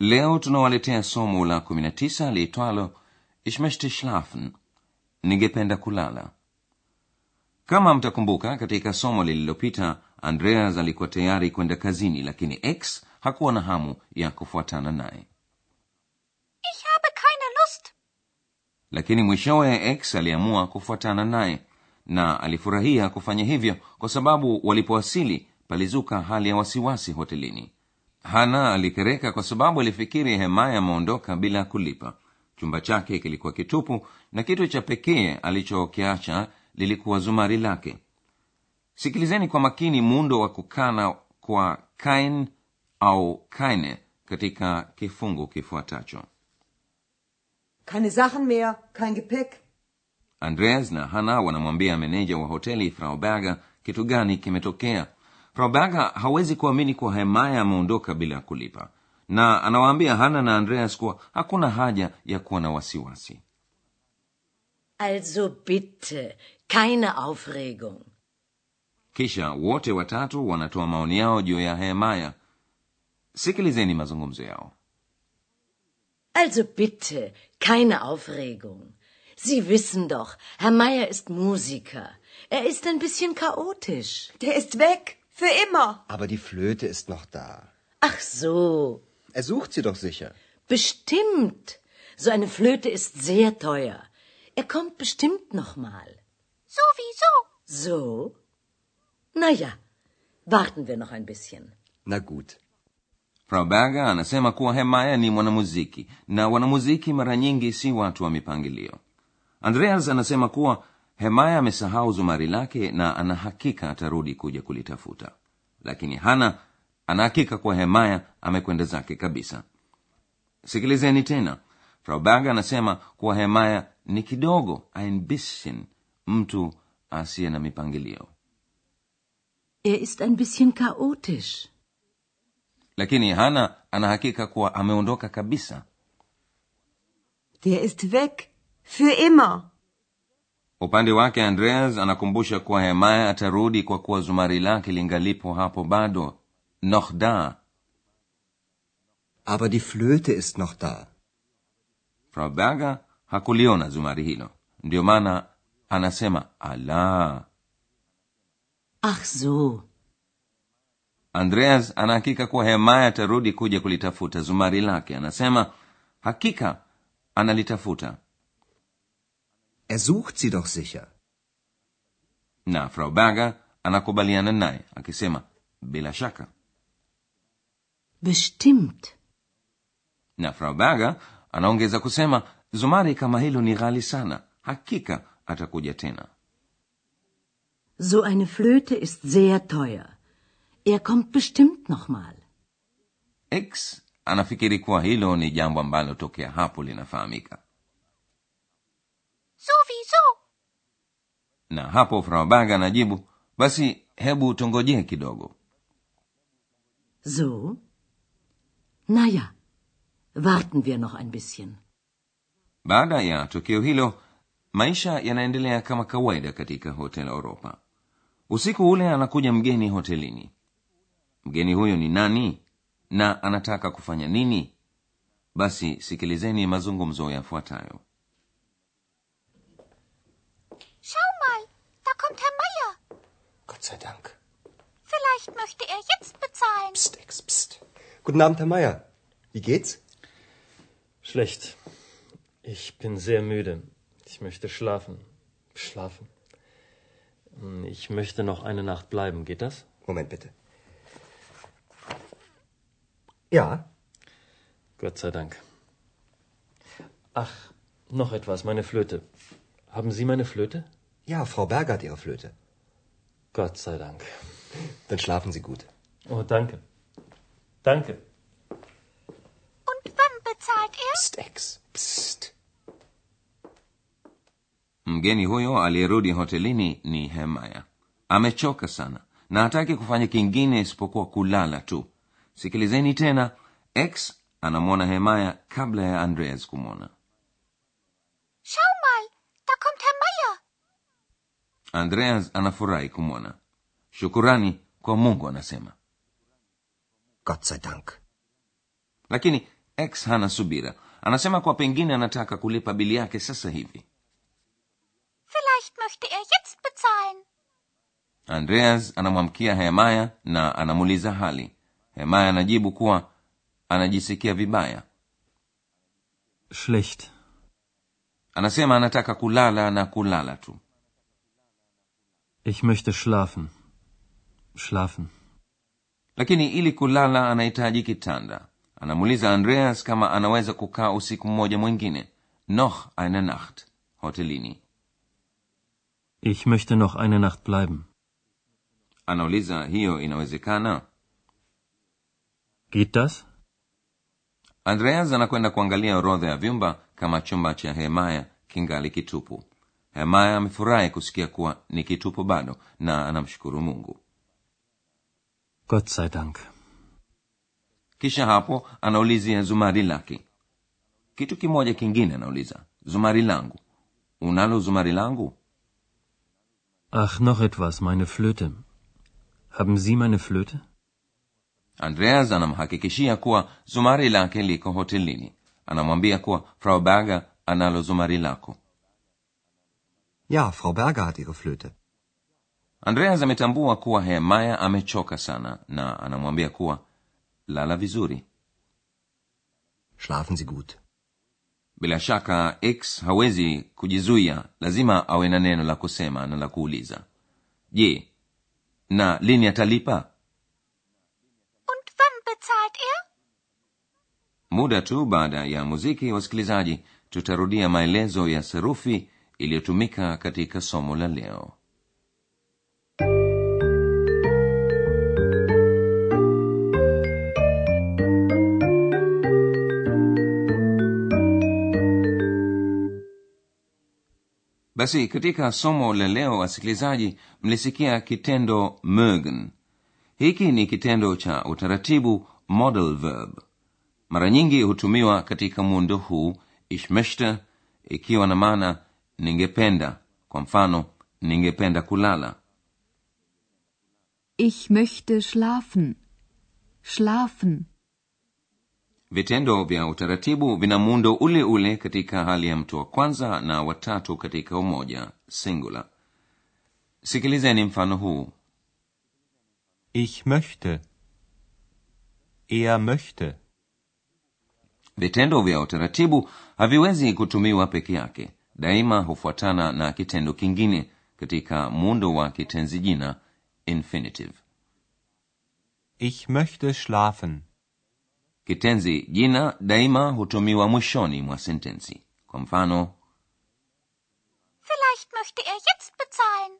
Leo tunawaletea somo la 19 liitwalo Ich möchte schlafen, ningependa kulala. Kama mtakumbuka, katika somo lililopita Andreas alikuwa tayari kwenda kazini, lakini X hakuwa na hamu ya kufuatana naye. Ich habe keine Lust. Lakini mwishowe X aliamua kufuatana naye na alifurahia kufanya hivyo kwa sababu walipowasili palizuka hali ya wasiwasi hotelini. Hana alikereka kwa sababu alifikiri Hemaya ameondoka bila kulipa. Chumba chake kilikuwa kitupu na kitu cha pekee alichokiacha lilikuwa zumari lake. Sikilizeni kwa makini muundo wa kukana kwa kain au kaine katika kifungu kifuatacho. Keine Sachen mehr, kein Gepäck. andreas na hana wanamwambia meneja wa hoteli frau berger kitu gani kimetokea frau hawezi kuamini kuwa hemaya ameondoka bila kulipa na anawaambia hana na andreas kuwa hakuna haja ya kuwa na wasiwasi Also bitte, keine Aufregung. kisha wote watatu wanatoa maoni yao juu ya hemaya sikilizeni mazungumzo yao Also bitte, keine Aufregung. Sie wissen doch, Herr Meyer ist Musiker. Er ist ein bisschen chaotisch. Der ist weg. Für immer. Aber die Flöte ist noch da. Ach so, Er sucht sie doch sicher. bestimmt. So eine Flöte ist sehr teuer. Er kommt bestimmt noch mal. Sowieso. So? Na ja, warten wir noch ein bisschen. Na gut. frau berger anasema kuwa hemaya ni mwanamuziki na wanamuziki mara nyingi si watu wa mipangilio andreas anasema kuwa hemaya amesahau zumari lake na ana hakika atarudi kuja kulitafuta lakini hana anahakika kuwa hemaya amekwenda zake kabisa sikilizeni tena frauberg anasema kuwa hemaya ni kidogo ein bisschen mtu asiye na mipangilio Er ist ein bisschen chaotisch. lakini hana anahakika kuwa ameondoka kabisa Der ist weg. Für immer. Upande wake andreas anakumbusha kuwa hemaya atarudi kwa kuwa zumari lake lingalipo hapo bado. Noch da. Aber die Flöte ist noch da. frau berger hakuliona zumari hilo. Ndiyo maana anasema ala. Ach so, andreas anahakika kuwa hemaya atarudi kuja kulitafuta zumari lake. Anasema hakika analitafuta Er sucht sie doch sicher. na frau berger anakubaliana naye akisema bila shaka bestimmt. na frau berger anaongeza kusema zumari kama hilo ni ghali sana hakika atakuja tena So eine Flöte ist sehr teuer. Er kommt bestimmt noch mal. x anafikiri kuwa hilo ni jambo ambalo tokea hapo linafahamika Sowieso. na hapo frau anajibu basi hebu tungojee kidogo So? naya warten wir noch ein bisschen. baada ya tukio hilo maisha yanaendelea kama kawaida katika hotel europa usiku ule anakuja mgeni hotelini mgeni huyo ni nani na anataka kufanya nini basi sikilizeni mazungumzo yafuatayo kommt Herr Meier. Gott sei Dank. Vielleicht möchte er jetzt bezahlen. Psst, Ex, psst. Guten Abend, Herr Meier. Wie geht's? Schlecht. Ich bin sehr müde. Ich möchte schlafen. Schlafen. Hm, Ich möchte noch eine Nacht bleiben. Geht das? Moment bitte. Ja, Gott sei Dank. Ach, noch etwas, meine Flöte. Haben Sie meine Flöte? Ja, Frau Berger hat Ihre Flöte. Gott sei Dank. Dann schlafen Sie gut. Oh, danke. Danke. Und bezahlt er? Psst, Ex. Psst. mgeni huyo aliyerudi hotelini ni hemaya amechoka sana na hataki kufanya kingine isipokuwa kulala tu sikilizeni tena x anamwona hemaya kabla ya andreas kumwona andreas anafurahi kumwona. Shukurani kwa mungu anasema. Gott sei Dank. lakini x hana subira. Anasema kwa pengine anataka kulipa bili yake sasa hivi. Vielleicht möchte er jetzt bezahlen. andreas anamwamkia hemaya na anamuuliza hali. Hemaya anajibu kuwa anajisikia vibaya. Schlecht. anasema anataka kulala na kulala tu Ich möchte schlafen. Schlafen. lakini ili kulala anahitaji kitanda anamuuliza andreas kama anaweza kukaa usiku mmoja mwingine noch eine nacht hotelini Ich möchte noch eine Nacht bleiben. anauliza hiyo inawezekana Geht das? andreas anakwenda kuangalia orodha ya vyumba kama chumba cha hemaya kingali kitupu hemaya amefurahi kusikia kuwa ni kitupo bado na anamshukuru mungu Gott sei Dank. kisha hapo anaulizia zumari lake kitu kimoja kingine anauliza zumari langu unalo zumari langu Ach, noch etwas, meine Flöte. Haben Sie meine Flöte? andreas anamhakikishia kuwa zumari lake liko hotelini anamwambia kuwa frau berger analo zumari lako Ja, Frau Berger hat ihre Flöte. andreas ametambua kuwa hemaya amechoka sana na anamwambia kuwa lala vizuri Schlafen Sie gut. bila shaka x hawezi kujizuia lazima awe na neno la kusema na la kuuliza je na lini atalipa Und wann bezahlt er? muda tu baada ya muziki wasikilizaji tutarudia maelezo ya sarufi iliyotumika katika somo la leo. Basi katika somo la leo wasikilizaji mlisikia kitendo mögen hiki ni kitendo cha utaratibu model verb. Mara nyingi hutumiwa katika muundo huu ich ikiwa na maana ningependa kwa mfano ningependa kulala Ich möchte schlafen. Schlafen. vitendo vya utaratibu vina muundo ule ule katika hali ya mtu wa kwanza na watatu katika umoja singular sikilizeni mfano huu Ich möchte. Er möchte. vitendo vya utaratibu haviwezi kutumiwa peke yake daima hufuatana na kitendo kingine katika muundo wa kitenzi jina infinitive Ich möchte schlafen. kitenzi jina daima hutumiwa mwishoni mwa sentensi kwa mfano Vielleicht möchte er jetzt bezahlen.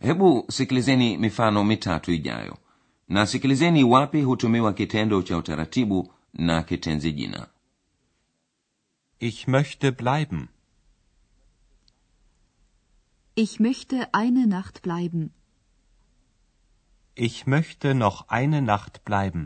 hebu sikilizeni mifano mitatu ijayo na sikilizeni wapi hutumiwa kitendo cha utaratibu na kitenzi jina Ich möchte bleiben. Ich möchte eine Nacht bleiben. Ich möchte noch eine Nacht bleiben.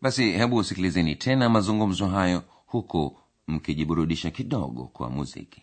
basi hebu sikilizeni tena mazungumzo hayo huku mkijiburudisha kidogo kwa muziki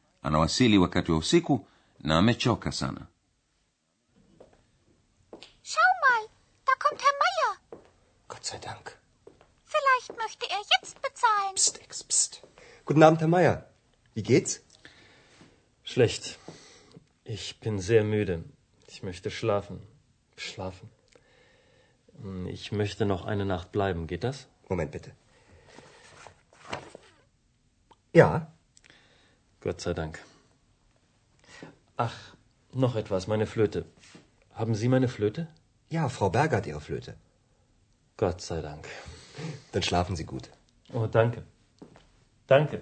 anawasili wakati wa usiku na amechoka sana Schau mal, da kommt Herr Meier. Gott sei Dank. Vielleicht möchte er jetzt bezahlen. Psst, Ex, psst. Guten Abend, Herr Meier. Wie geht's? Schlecht. Ich bin sehr müde. Ich möchte schlafen. Schlafen. Hm, Ich möchte noch eine Nacht bleiben. Geht das? Moment bitte. Ja, Gott sei Dank. Ach, noch etwas, meine Flöte. Haben Sie meine Flöte? ja, Frau Berger hat ihre Flöte. Gott sei Dank. Dann schlafen Sie gut. Oh, danke. Danke.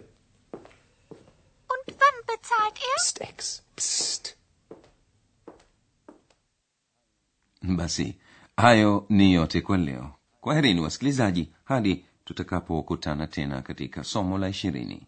Und wann bezahlt er? Psst, Ex, psst. basi hayo ni yote kwa leo kwaherini wasikilizaji hadi tutakapokutana tena katika somo la ishirini